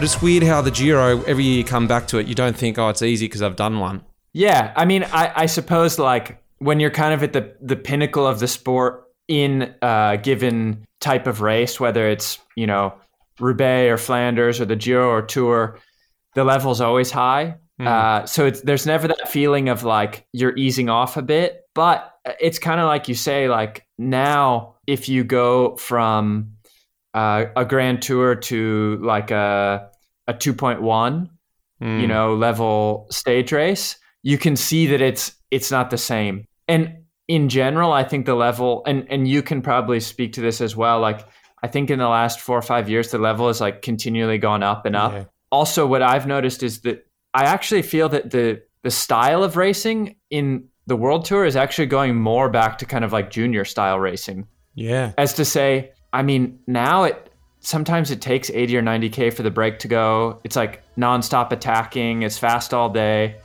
But it's weird how the Giro, every year you come back to it, you don't think, oh, it's easy because I've done one. Yeah, I mean, I, I suppose like when you're kind of at the the pinnacle of the sport in a given type of race, whether it's you know Roubaix or Flanders or the Giro or Tour, the level's always high. Hmm. Uh, so it's, there's never that feeling of like you're easing off a bit, but it's kind of like you say, like now if you go from uh, a Grand Tour to like a a 2.1, Hmm. you know, level stage race, you can see that it's it's not the same. And in general, I think the level and and you can probably speak to this as well. Like I think in the last four or five years, the level has like continually gone up and up. Yeah. Also, what I've noticed is that I actually feel that the the style of racing in the World Tour is actually going more back to kind of like junior style racing Yeah. as to say, I mean, now it sometimes it takes 80 or 90k for the break to go. It's like nonstop attacking. It's fast all day.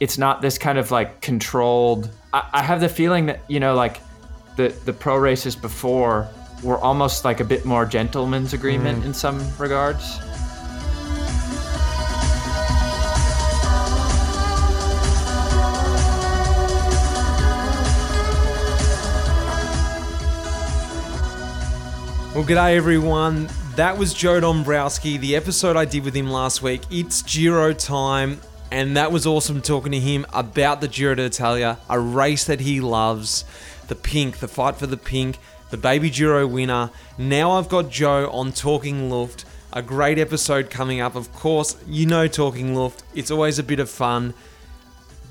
It's not this kind of like controlled. I, I have the feeling that you know, like the the pro races before were almost like a bit more gentleman's agreement mm. in some regards. Well, g'day everyone. That was Joe Dombrowski, the episode I did with him last week. It's Giro time, and that was awesome talking to him about the Giro d'Italia, a race that he loves, the pink, the fight for the pink, the baby Giro winner. Now I've got Joe on Talking Luft, a great episode coming up. Of course, you know Talking Luft, it's always a bit of fun.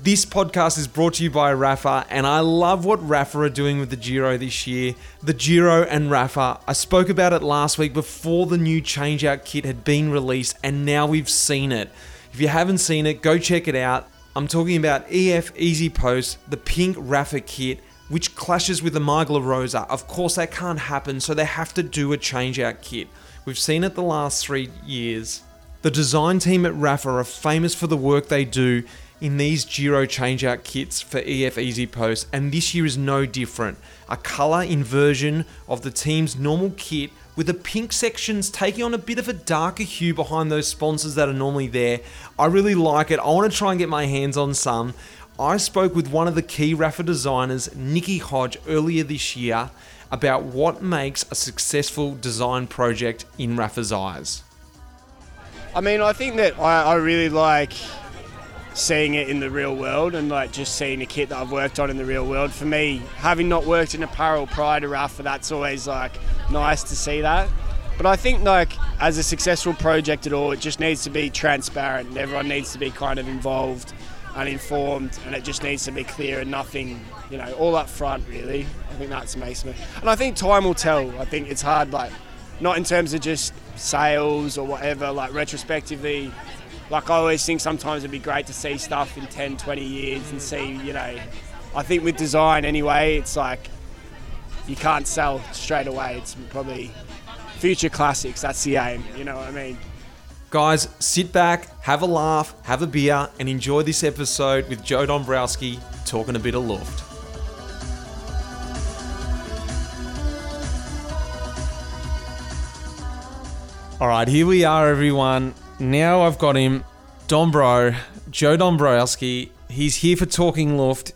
This podcast is brought to you by Rapha, and I love what Rapha are doing with the Giro this year. The Giro and Rapha. I spoke about it last week before the new changeout kit had been released, and now we've seen it. If you haven't seen it, go check it out. I'm talking about EF EasyPost, the pink Rapha kit, which clashes with the Maglia Rosa. Of course, that can't happen, so they have to do a changeout kit. We've seen it the last three years. The design team at Rapha are famous for the work they do in these Giro changeout kits for EF EasyPost, and this year is no different. A colour inversion of the team's normal kit with the pink sections taking on a bit of a darker hue behind those sponsors that are normally there. I really like it. I want to try and get my hands on some. I spoke with one of the key Rapha designers, Nikki Hodge, earlier this year about what makes a successful design project in Rapha's eyes. I mean, I think that I, I really like seeing it in the real world and like just seeing a kit that I've worked on in the real world. For me, having not worked in apparel prior to Rapha, that's always like nice to see that. But I think like as a successful project at all, it just needs to be transparent and everyone needs to be kind of involved and informed and it just needs to be clear and nothing, you know, all up front really. I think that's me. And I think time will tell. I think it's hard like not in terms of just sales or whatever, like retrospectively like I always think sometimes it'd be great to see stuff in 10, 20 years and see, you know, I think with design anyway, it's like you can't sell straight away. It's probably future classics. That's the aim. You know what I mean? Guys, sit back, have a laugh, have a beer, and enjoy this episode with Joe Dombrowski talking a bit of Luft. All right, here we are, everyone. Now I've got him, Dombro, Joe Dombrowski. He's here for Talking Luft.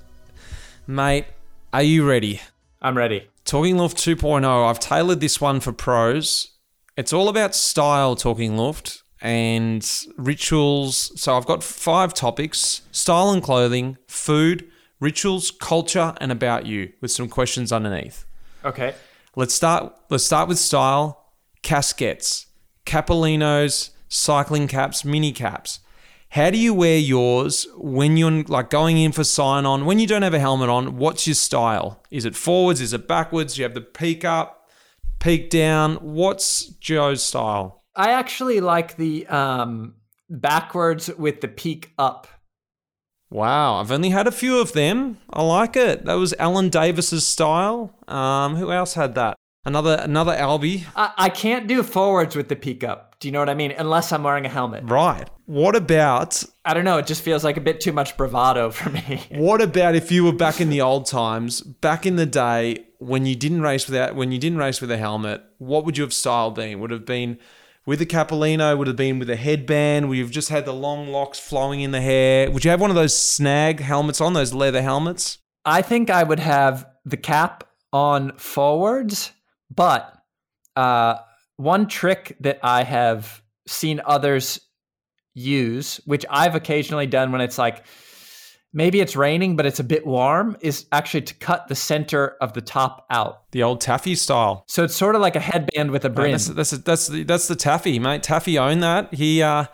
Mate, are you ready? I'm ready. Talking Luft 2.0, I've tailored this one for pros. It's all about style, Talking Luft, and rituals. So I've got five topics style and clothing, food, rituals, culture, and about you, with some questions underneath. Okay. Let's start. Let's start with style. Caskets, cappellinos, cycling caps, mini caps. How do you wear yours when you're like going in for sign on? When you don't have a helmet on, what's your style? Is it forwards? Is it backwards? Do you have the peak up, peak down? What's Joe's style? I actually like the um, backwards with the peak up. Wow, I've only had a few of them. I like it. That was Allan Davis's style. Um, who else had that? Another another Albie. I, I can't do forwards with the peak up. Do you know what I mean? Unless I'm wearing a helmet. Right. What about I don't know. It just feels like a bit too much bravado for me. What about if you were back in the old times, back in the day when you didn't race without when you didn't race with a helmet? What would your style been? Would it have been with a Cappellino, would have been with a headband. We've just had the long locks flowing in the hair. Would you have one of those snag helmets on, those leather helmets? I think I would have the cap on forwards, but uh, one trick that I have seen others use, which I've occasionally done when it's like maybe it's raining, but it's a bit warm, is actually to cut the center of the top out. The old taffy style. So it's sort of like a headband with a brim. That's that's that's the, that's the taffy, mate. Taffy owned that. He uh,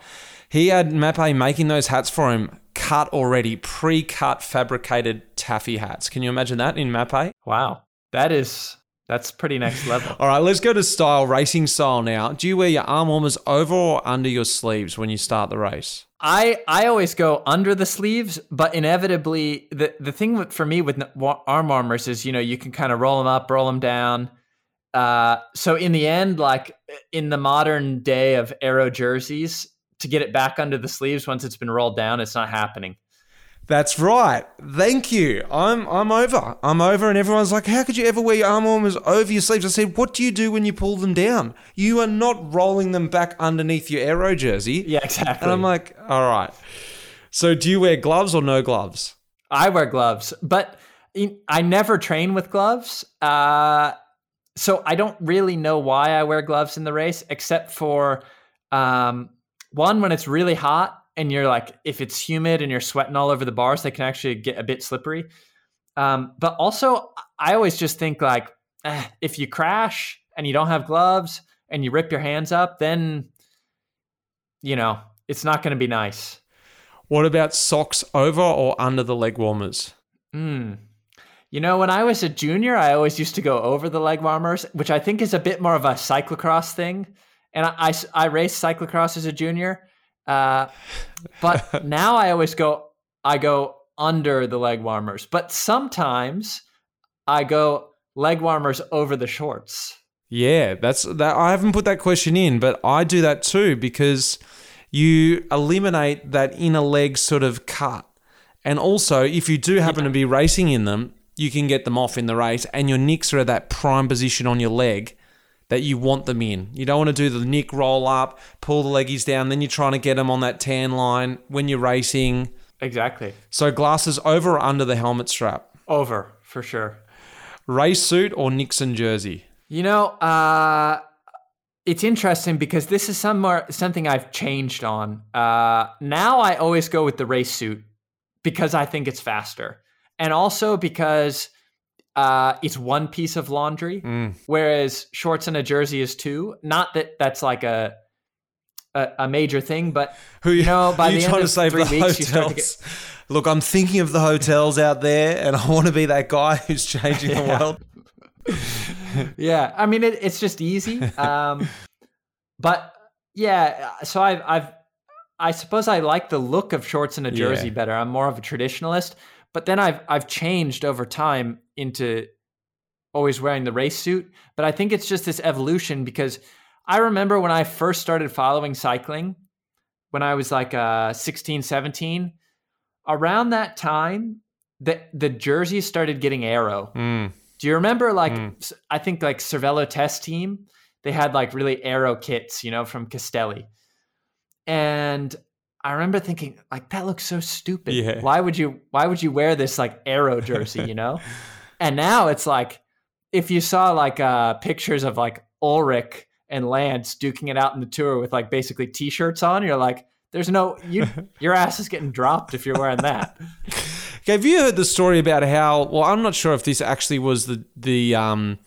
he had MAAP making those hats for him, cut already, pre-cut, fabricated taffy hats. Can you imagine that in MAAP? wow, that is that's pretty next level. All right, let's go to style, racing style now. Do you wear your arm warmers over or under your sleeves when you start the race? I I always go under the sleeves, but inevitably the the thing with, for me with arm warmers is you know you can kind of roll them up, roll them down. Uh, so in the end, like in the modern day of aero jerseys, to get it back under the sleeves once it's been rolled down, it's not happening. That's right. Thank you. I'm I'm over. I'm over, and everyone's like, "How could you ever wear your arm warmers over your sleeves?" I said, "What do you do when you pull them down? You are not rolling them back underneath your aero jersey." Yeah, exactly. And I'm like, "All right." So, do you wear gloves or no gloves? I wear gloves, but I never train with gloves. Uh, so I don't really know why I wear gloves in the race, except for um, one when it's really hot and you're like, if it's humid and you're sweating all over the bars, they can actually get a bit slippery. Um, but also, I always just think like, eh, if you crash and you don't have gloves and you rip your hands up, then you know it's not going to be nice. What about socks over or under the leg warmers? Hmm. You know, when I was a junior, I always used to go over the leg warmers, which I think is a bit more of a cyclocross thing. And I, I, I raced cyclocross as a junior. Uh, but now I always go, I go under the leg warmers. But sometimes I go leg warmers over the shorts. Yeah, that's that. I haven't put that question in, but I do that too because you eliminate that inner leg sort of cut, and also if you do happen to be racing in them, you can get them off in the race, and your nicks are at that prime position on your leg that you want them in. You don't want to do the nick roll up, pull the leggies down, then you're trying to get them on that tan line when you're racing. Exactly. So glasses over or under the helmet strap, Over, for sure. race suit or Nixon jersey. You know, uh, it's interesting because this is somewhere something I've changed on. Uh, now I always go with the race suit because I think it's faster, and also because uh, it's one piece of laundry, whereas shorts and a jersey is two. Not that that's like a a, a major thing, but Who you know, by the end trying of to save three the weeks, you start to hotels? Look, I'm thinking of the hotels out there, and I want to be that guy who's changing the world. yeah i mean it, it's just easy um but yeah so i've i've i suppose i like the look of shorts and a jersey Yeah. better i'm more of a traditionalist but then i've i've changed over time into always wearing the race suit but i think it's just this evolution because i remember when i first started following cycling when i was like uh 16 17 around that time the the jerseys started getting arrow Mm. do you remember like Mm. I think like Cervelo test team? They had like really arrow kits, you know, from Castelli. And I remember thinking, like, that looks so stupid. Yeah. Why would you why would you wear this like arrow jersey, you know? and now it's like if you saw like uh pictures of like Ullrich and Lance duking it out in the tour with like basically t-shirts on, you're like, there's no you your ass is getting dropped if you're wearing that. Okay, have you heard the story about how? Well, I'm not sure if this actually was the the um,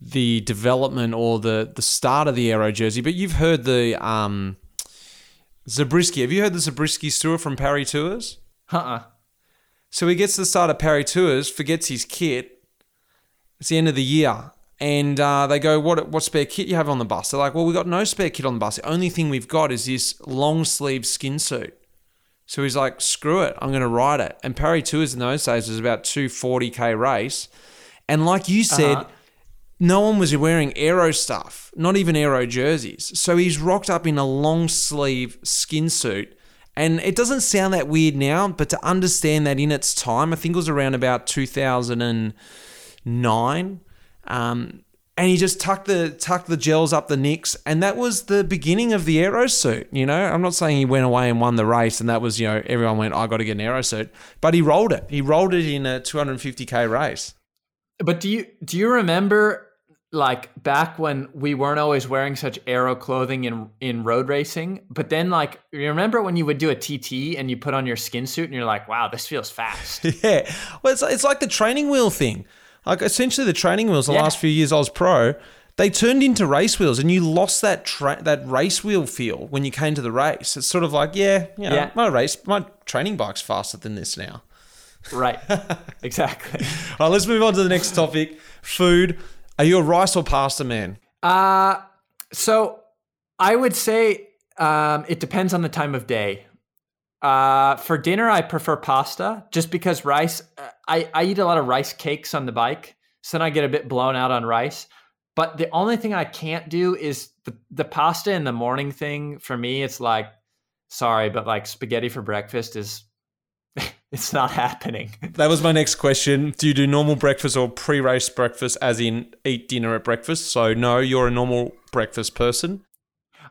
the development or the the start of the aero jersey, but you've heard the um, Zabriskie. Have you heard the Zabriskie story from Paris-Tours? Uh-uh. So he gets to the start of Paris-Tours, forgets his kit. It's the end of the year. And uh, they go, what, what spare kit you have on the bus? They're like, well, we've got no spare kit on the bus. The only thing we've got is this long sleeve skin suit. So he's like, screw it, I'm going to ride it. And Paris-Tours in those days was about 240k race. And like you said, Uh-huh. No one was wearing aero stuff, not even aero jerseys. So he's rocked up in a long sleeve skin suit. And it doesn't sound that weird now, but to understand that in its time, I think it was around about 2009, um, and he just tucked the tucked the gels up the nicks, and that was the beginning of the aero suit. You know, I'm not saying he went away and won the race, and that was you know everyone went, I got to get an aero suit, but he rolled it. He rolled it in a 250k race. But do you do you remember like back when we weren't always wearing such aero clothing in in road racing? But then like you remember when you would do a TT and you put on your skin suit and you're like, wow, this feels fast. yeah, well, it's it's like the training wheel thing. Like essentially, the training wheels the Yeah. last few years I was pro, they turned into race wheels, and you lost that tra- that race wheel feel when you came to the race. It's sort of like, yeah, you know, Yeah. my race, my training bike's faster than this now. right. Exactly. All right, let's move on to the next topic: food. Are you a rice or pasta man? Uh so I would say um, it depends on the time of day. Uh, for dinner, I prefer pasta just because rice. uh, I I eat a lot of rice cakes on the bike, so then I get a bit blown out on rice. But the only thing I can't do is the the pasta in the morning thing. For me, it's like, sorry, but like spaghetti for breakfast is, it's not happening. That was my next question. Do you do normal breakfast or pre-race breakfast, as in eat dinner at breakfast? So no, you're a normal breakfast person.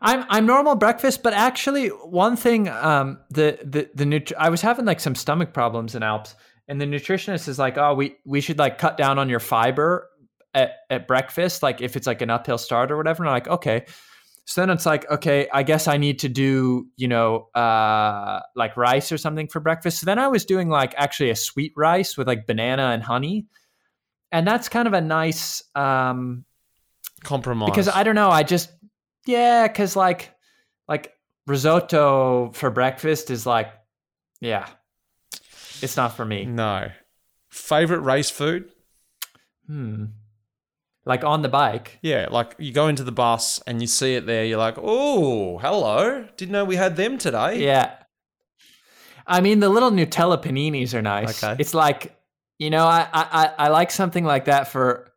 I'm I'm normal breakfast, but actually one thing um the the the nut- I was having like some stomach problems in Alps and the nutritionist is like, "Oh, we we should like cut down on your fiber at at breakfast like if it's like an uphill start or whatever." And I'm like, "Okay." So then it's like, "Okay, I guess I need to do, you know, uh like rice or something for breakfast." So then I was doing like actually a sweet rice with like banana and honey. And that's kind of a nice um Compromise. because I don't know. I just yeah, because like like risotto for breakfast is like yeah, it's not for me. no favorite race food. Hmm. Like on the bike. Yeah, like you go into the bus and you see it there, you're like, oh, hello. Didn't know we had them today. Yeah. I mean, the little Nutella paninis are nice. Okay. It's like you know, I, I I- like something like that for.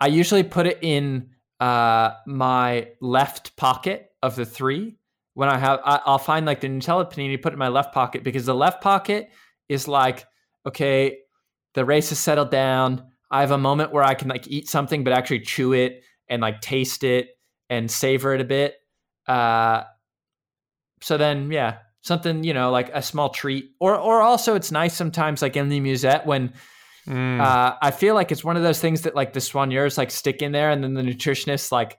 I usually put it in uh, my left pocket of the three when I have. I, I'll find like the Nutella panini, put it in my left pocket because the left pocket is like, okay, the race has settled down. I have a moment where I can like eat something, but actually chew it and like taste it and savor it a bit. Uh, so then, yeah, something you know like a small treat, or or also it's nice sometimes like in the musette when Mm. uh, I feel like it's one of those things that like the soigneurs like stick in there, and then the nutritionists like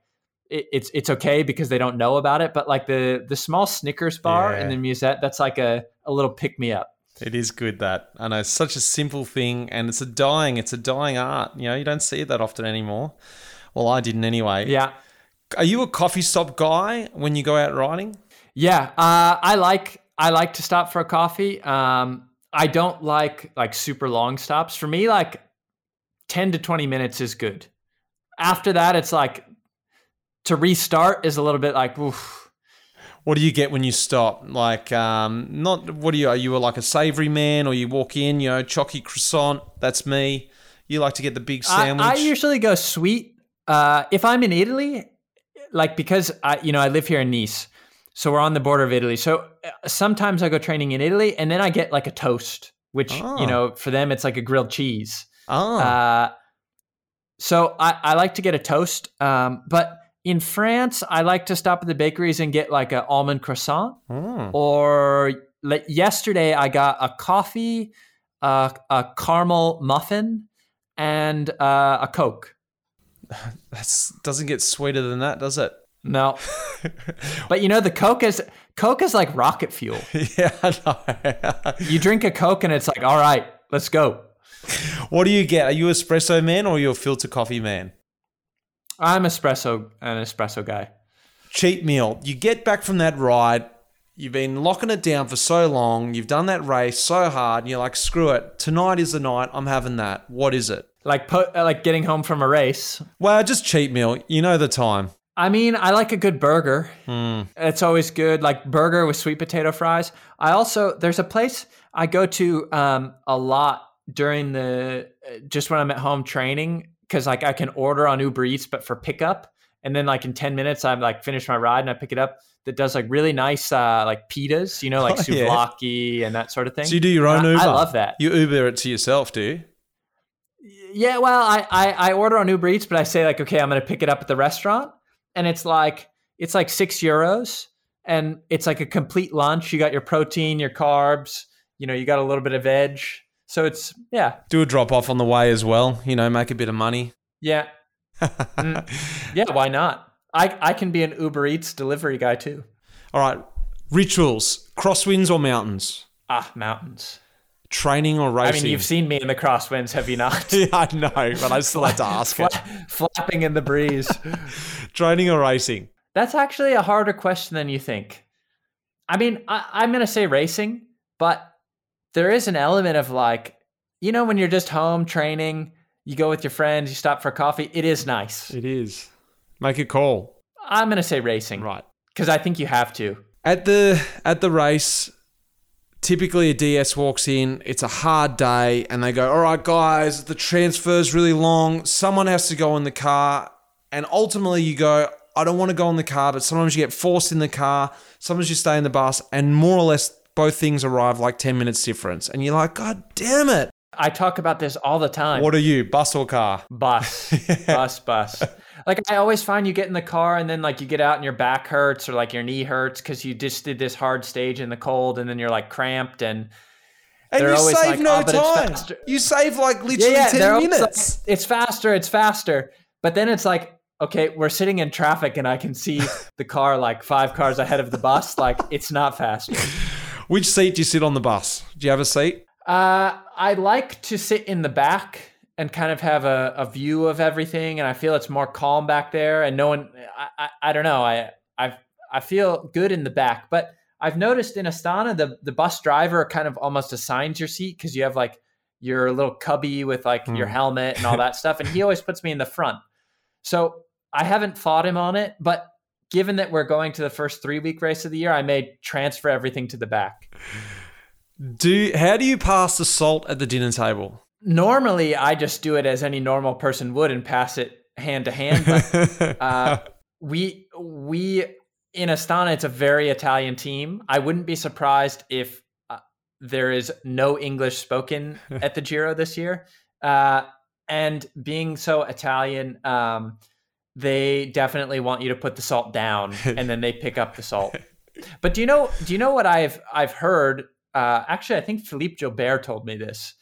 it, it's it's okay because they don't know about it. But like the the small Snickers bar in Yeah. the musette, that's like a a little pick me up. It is good that. I know it's such a simple thing and it's a dying, it's a dying art. You know, you don't see it that often anymore. Well, I didn't anyway. Yeah, Are you a coffee stop guy when you go out riding? yeah. Uh, I like I like to stop for a coffee. Um, I don't like like super long stops. For me, like ten to twenty minutes is good. After that, it's like to restart is a little bit like oof. What do you get when you stop? Like, um, not what do you? Are you like a savory man, or you walk in, you know, chalky croissant? That's me. You like to get the big sandwich. I usually go sweet. Uh, if I'm in Italy, like because I, you know, I live here in Nice, so we're on the border of Italy. So uh, sometimes I go training in Italy, and then I get like a toast, which Oh. you know, for them it's like a grilled cheese. oh, Uh, so I, I like to get a toast, um, but in France, I like to stop at the bakeries and get like an almond croissant. oh. Or like yesterday, I got a coffee, uh, a caramel muffin, and uh, a Coke. That doesn't get sweeter than that, does it? No, but you know the Coke is Coke is like rocket fuel. yeah, I know. You drink a Coke and it's like, all right, let's go. what do you get? Are you espresso man or are you a filter coffee man? I'm espresso an espresso guy. cheat meal. You get back from that ride, you've been locking it down for so long, you've done that race so hard, and you're like, screw it. Tonight is the night. I'm having that. What is it? Like put uh, like getting home from a race. Well, just cheat meal. You know the time. I mean, I like a good burger. It's always good, like burger with sweet potato fries. I also there's a place I go to um, a lot during the uh, just when I'm at home training because like I can order on Uber Eats, but for pickup, and then like in ten minutes I'm like finish my ride and I pick it up. That does like really nice uh, like pitas, you know, like Oh, yeah. and that sort of thing. So you do your own I- Uber. I love that. You Uber it to yourself, do you? Yeah, well, I, I I order on Uber Eats, but I say like, okay, I'm gonna pick it up at the restaurant, and it's like it's like six euros, and it's like a complete lunch. You got your protein, your carbs, you know, you got a little bit of veg. So it's yeah, Do a drop off on the way as well. You know, make a bit of money. yeah, Mm. yeah. Why not? I I can be an Uber Eats delivery guy too. All right. Rituals: crosswinds or mountains? Ah, mountains. Training or racing? I mean, you've seen me in the crosswinds, have you not? yeah, I know, but I still had to ask it. Flapping in the breeze. Training or racing? That's actually a harder question than you think. I mean, I, I'm going to say racing, but there is an element of like, you know, when you're just home training, you go with your friends, you stop for coffee. It is nice. It is. Make a call. I'm going to say racing Right. because I think you have to. At the at the race, typically a DS walks in, it's a hard day, and they go, All right, guys, the transfer's really long. Someone has to go in the car. And ultimately you go, I don't want to go in the car, but sometimes you get forced in the car, sometimes you stay in the bus, and more or less both things arrive like 10 minutes difference. And you're like, God damn it. I talk about this all the time. What are you, bus or car? bus bus bus like i always find you get in the car and then like you get out and your back hurts or like your knee hurts because you just did this hard stage in the cold and then you're like cramped and And you save like, no "Oh, time. faster." You save like literally yeah 10 minutes. like, it's faster it's faster but then it's like okay we're sitting in traffic and i can see the car like five cars ahead of the bus like it's not faster Which seat do you sit on the bus? Do you have a seat? Uh, I like to sit in the back and kind of have a, a view of everything, and I feel it's more calm back there. And no one, I, I, I don't know, I, I, I feel good in the back. But I've noticed in Astana, the the bus driver kind of almost assigns your seat because you have like your little cubby with like your Hmm. helmet and all that stuff, and he always puts me in the front. So I haven't fought him on it, but given that we're going to the first three week race of the year, I may transfer everything to the back. Do how do you pass the salt at the dinner table? normally I just do it as any normal person would and pass it hand to hand. But uh, we we in Astana, it's a very Italian team. I wouldn't be surprised if uh, there is no English spoken at the Giro this year. Uh, and being so Italian, um, they definitely want you to put the salt down, and then they pick up the salt. But do you know? Do you know what I've I've heard? Uh, actually, I think Philippe Jobert told me this.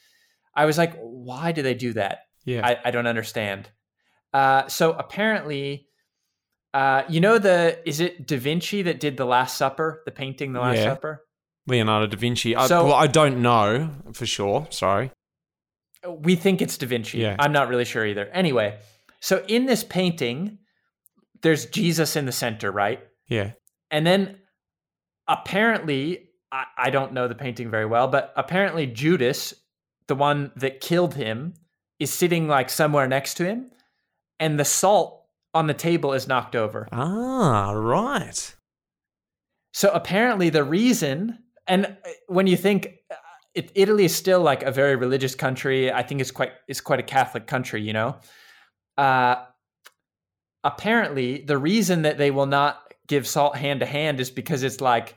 I was like, why do they do that? yeah. I, I don't understand. Uh, so apparently, uh, you know the is it Da Vinci that did the Last Supper, the painting, the Last Yeah. Supper? Leonardo da Vinci. I, So- well, I don't know for sure. Sorry. We think it's Da Vinci. Yeah. I'm not really sure either. Anyway, so in this painting, there's Jesus in the center, right? Yeah. And then apparently, I, I don't know the painting very well, but apparently Judas, the one that killed him, is sitting like somewhere next to him, and the salt on the table is knocked over. Ah, right. So apparently, the reason, and uh, when you think uh, it, Italy is still like a very religious country, I think it's quite it's quite a Catholic country, you know. Uh, apparently, the reason that they will not give salt hand to hand is because it's like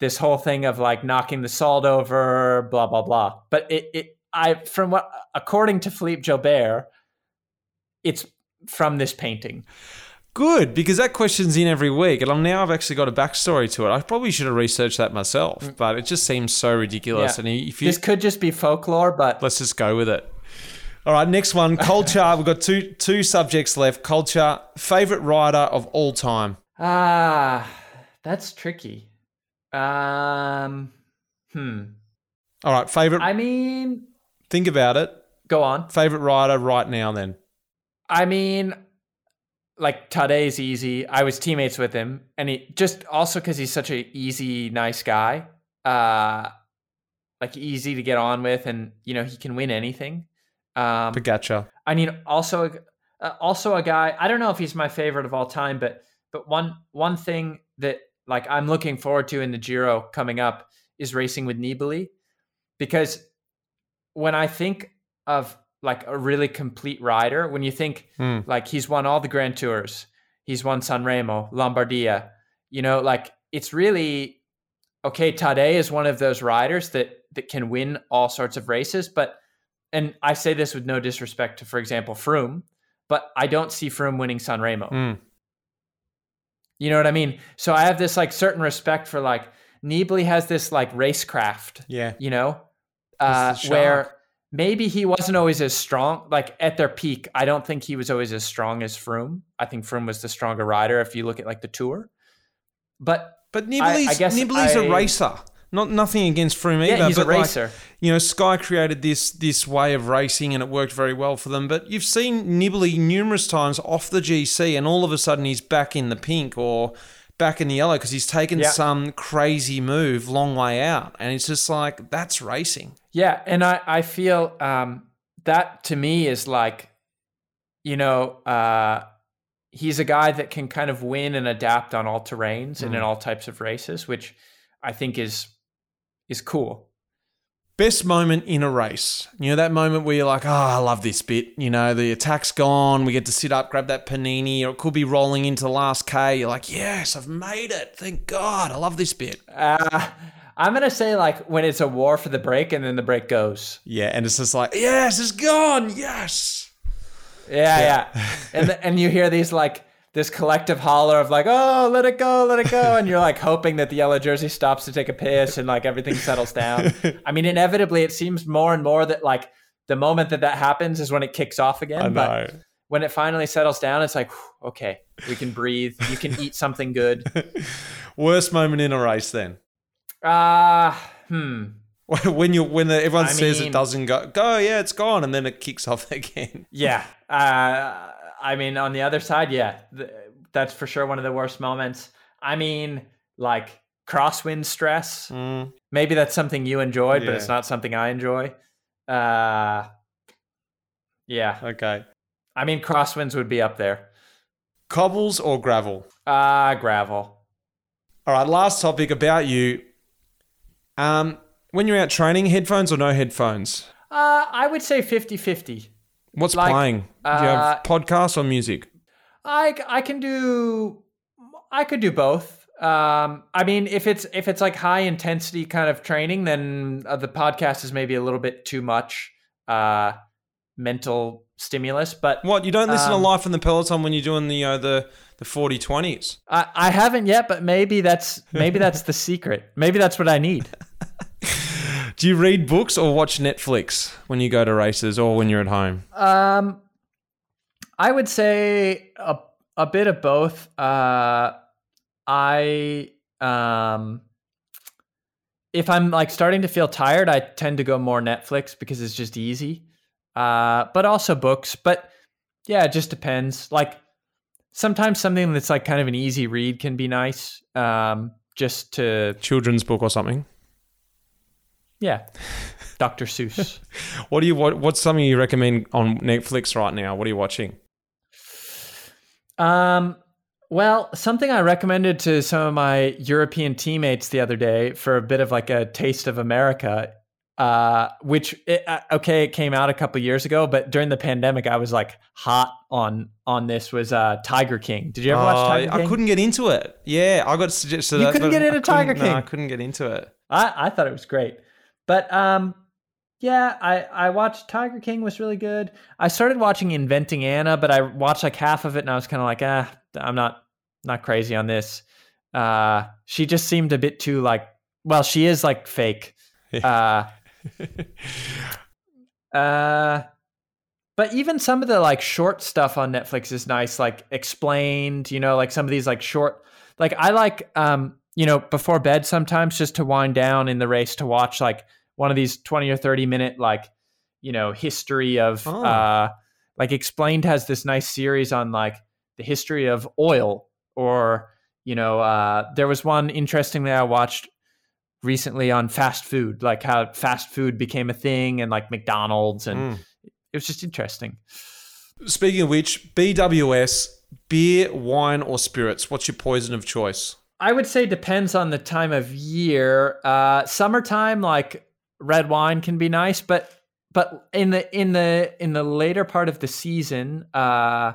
this whole thing of like knocking the salt over, blah blah blah. But it, it I from what according to Philippe Jobert, it's from this painting. Good, because that question's in every week, and I'm now I've actually got a backstory to it. I probably should have researched that myself, but it just seems so ridiculous. Mm. Yeah. And if you This could just be folklore, but let's just go with it. All right, next one, culture. We've got two two subjects left. Culture. Favorite rider of all time. Ah, that's tricky. Um, hmm. All right, favorite. I mean, think about it. go on. Favorite rider right now, then. I mean, like Tadej's easy. I was teammates with him, and he just also because he's such a easy, nice guy. Uh, like easy to get on with, and you know he can win anything. Um, Pogačar. I mean, also uh, also a guy. I don't know if he's my favorite of all time, but but one one thing that like I'm looking forward to in the Giro coming up is racing with Nibali, because when I think of like a really complete rider, when you think Hmm. like he's won all the Grand Tours, he's won Sanremo, Lombardia, you know, like it's really okay. Tadej is one of those riders that that can win all sorts of races, but and I say this with no disrespect to, for example, Froome, but I don't see Froome winning Sanremo. Mm. You know what I mean? So I have this like certain respect for like Nibali has this like racecraft, Yeah. you know, uh, where maybe he wasn't always as strong. Like at their peak, I don't think he was always as strong as Froome. I think Froome was the stronger rider if you look at like the tour. But But Nibali's, I guess Nibali's a I- racer. Not nothing against Froome either. yeah, he's a but like, you know, Sky created this this way of racing and it worked very well for them. But you've seen Nibali numerous times off the GC and all of a sudden he's back in the pink or back in the yellow because he's taken Yeah. some crazy move long way out. And it's just like, that's racing. Yeah, and I I feel um, that to me is like, you know, uh, he's a guy that can kind of win and adapt on all terrains and in all types of races, which I think is is cool. Best moment in a race. You know, that moment where you're like, oh, I love this bit. You know, the attack's gone. We get to sit up, grab that panini, or it could be rolling into the last K. You're like, yes, I've made it. Thank God. I love this bit. Uh, I'm gonna say like when it's a war for the break and then the break goes. Yeah. And it's just like, yes, it's gone. Yes. Yeah, yeah, and the, and you hear these like this collective holler of like, oh, let it go, let it go, and you're like hoping that the yellow jersey stops to take a piss and like everything settles down. I mean, inevitably, it seems more and more that like the moment that that happens is when it kicks off again. But when it finally settles down, it's like, whew, okay, we can breathe. You can eat something good. Worst moment in a race then. Ah, hmm. when you when the, everyone I says mean- it doesn't go, go, yeah, it's gone, and then it kicks off again. Yeah. Uh, I mean, on the other side, yeah, th- that's for sure one of the worst moments. I mean, like crosswind stress. Mm. Maybe that's something you enjoyed, but it's not something I enjoy. Uh, yeah. Okay. I mean, crosswinds would be up there. Cobbles or gravel? Ah, gravel. All right, last topic about you. Um, when you're out training, headphones or no headphones? Uh, I would say 50 50. What's Like, playing? Do you have uh, podcasts or music? I, I can do I could do both. Um, I mean, if it's if it's like high intensity kind of training, then uh, the podcast is maybe a little bit too much uh, mental stimulus. But What you don't listen um, to Life in the Peloton when you're doing the uh, the the 40 20s? I, I haven't yet. But maybe that's maybe that's the secret. Maybe that's what I need. Do you read books or watch Netflix when you go to races or when you're at home? Um, I would say a a bit of both. Uh, I um, if I'm like starting to feel tired, I tend to go more Netflix because it's just easy. Uh, but also books. But yeah, it just depends. Like sometimes something that's like kind of an easy read can be nice. Um, just to Children's book or something? Yeah, Dr. Seuss. What do you what, what's something you recommend on Netflix right now? What are you watching? Um, well, something I recommended to some of my European teammates the other day for a bit of like a taste of America, uh, which it, uh, okay, it came out a couple years ago, but during the pandemic, I was like hot on on this. Was uh, Tiger King? Did you ever watch Oh, Tiger King? I couldn't get into it. Yeah, I got suggested. You that, couldn't get into Tiger No, King? I couldn't get into it. I I thought it was great, but um. Yeah, I, I watched Tiger King was really good. I started watching Inventing Anna, but I watched like half of it and I was kind of like, ah, I'm not not crazy on this. Uh, she just seemed a bit too like, well, she is like fake. Uh, uh, but even some of the like short stuff on Netflix is nice, like explained. You know, like some of these like short, like I like um, you know, before bed sometimes just to wind down in the race to watch like one of these twenty or thirty minute like you know history of Oh. uh, like explained has this nice series on like the history of oil or you know uh, there was one interestingly I watched recently on fast food, like how fast food became a thing and like McDonald's and Mm. it was just interesting. Speaking of which, BWS, beer, wine, or spirits, what's your poison of choice? I would say depends on the time of year. Uh, summertime, like red wine can be nice, but but in the in the in the later part of the season, uh,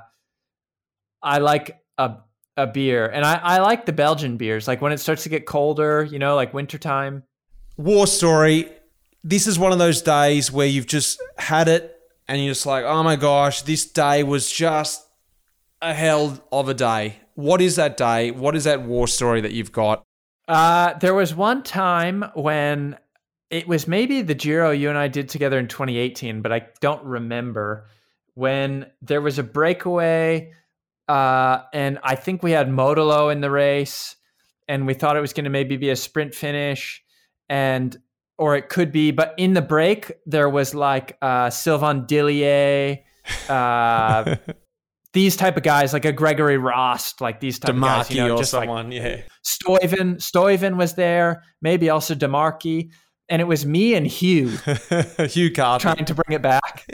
I like a a beer, and I, I like the Belgian beers. Like when it starts to get colder, you know, like wintertime. War story. this is one of those days where you've just had it and you're just like, oh my gosh, this day was just a hell of a day. What is that day? What is that war story that you've got? Uh, there was one time when it was maybe the Giro you and I did together in 2018, but I don't remember when there was a breakaway. Uh, and I think we had Modolo in the race, and we thought it was going to maybe be a sprint finish, and or it could be. But in the break, there was like uh, Sylvain Dillier, uh, these type of guys, like a Gregory Rast, like these type of guys, you know, or just someone, like yeah. Stuyven, Stuyven was there, maybe also De Marchi, and it was me and Hugh Hugh Carthy. trying to bring it back.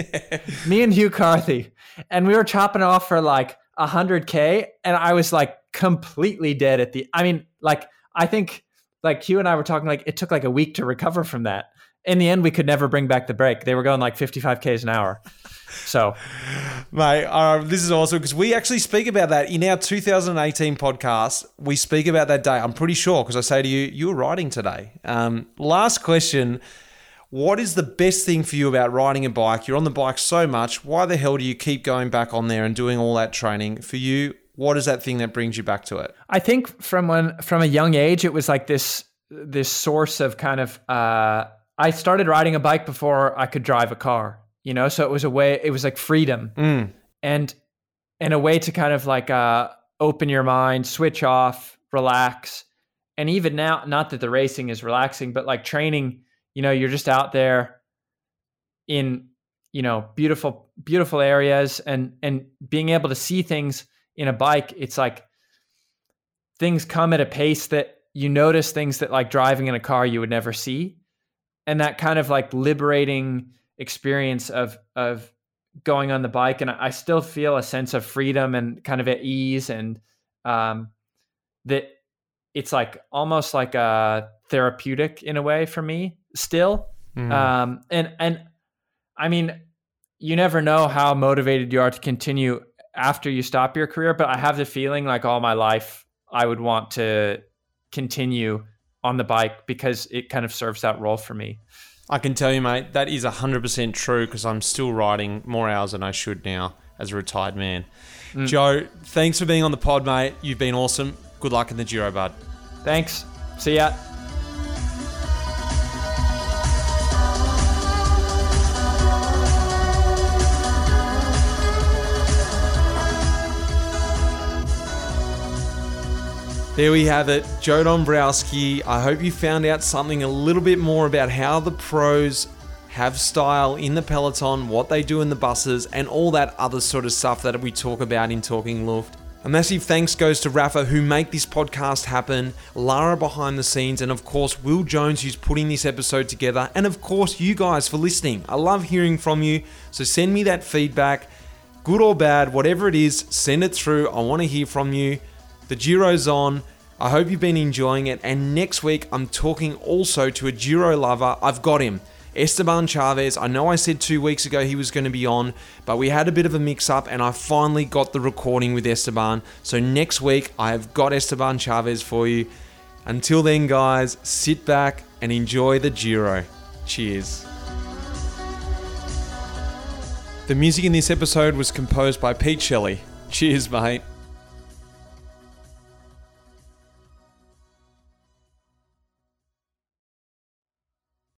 me and Hugh Carthy, and we were chopping off for like hundred k, and I was like completely dead at the. I mean, like I think like Hugh and I were talking like it took like a week to recover from that. In the end, we could never bring back the break. They were going like 55 k's an hour. So, Mate, uh, this is awesome because we actually speak about that in our 2018 podcast. We speak about that day. I'm pretty sure because I say to you, you were riding today. Um, last question. What is the best thing for you about riding a bike? You're on the bike so much. Why the hell do you keep going back on there and doing all that training? For you, what is that thing that brings you back to it? I think from when from a young age, it was like this this source of kind of. Uh, I started riding a bike before I could drive a car, you know. So it was a way. It was like freedom, Mm. and and a way to kind of like uh, open your mind, switch off, relax. And even now, not that the racing is relaxing, but like training, you know, you're just out there in you know beautiful beautiful areas and and being able to see things in a bike it's like things come at a pace that you notice things that like driving in a car you would never see and that kind of like liberating experience of of going on the bike and i still feel a sense of freedom and kind of at ease and um that it's like almost like a therapeutic in a way for me still Mm. um and and i mean you never know how motivated you are to continue after you stop your career but i have the feeling like all my life i would want to continue on the bike because it kind of serves that role for me I can tell you, mate, that is 100% true because I'm still riding more hours than I should now as a retired man. Mm. Joe, thanks for being on the pod, mate. You've been awesome. Good luck in the Giro, bud. thanks see ya There we have it, Joe Dombrowski. I hope you found out something a little bit more about how the pros have style in the peloton, what they do in the buses, and all that other sort of stuff that we talk about in Talking Luft. A massive thanks goes to Rapha, who make this podcast happen, Lara behind the scenes, and of course, Will Jones, who's putting this episode together, and of course, you guys for listening. I love hearing from you, so send me that feedback, good or bad, whatever it is, send it through. I want to hear from you. The Giro's on. I hope you've been enjoying it. And next week, I'm talking also to a Giro lover. I've got him. Esteban Chavez. I know I said two weeks ago he was going to be on, but we had a bit of a mix up and I finally got the recording with Esteban. So next week, I have got Esteban Chavez for you. Until then, guys, sit back and enjoy the Giro. Cheers. The music in this episode was composed by Pete Shelley. Cheers, mate.